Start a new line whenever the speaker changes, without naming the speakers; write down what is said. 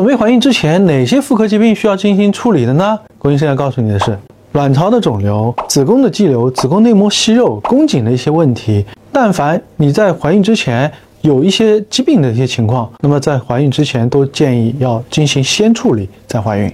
准备怀孕之前，哪些妇科疾病需要进行处理的呢？郭医生要告诉你的是，卵巢的肿瘤、子宫的肌瘤、子宫内膜息肉、宫颈的一些问题。但凡你在怀孕之前有一些疾病的一些情况，那么在怀孕之前都建议要进行先处理再怀孕。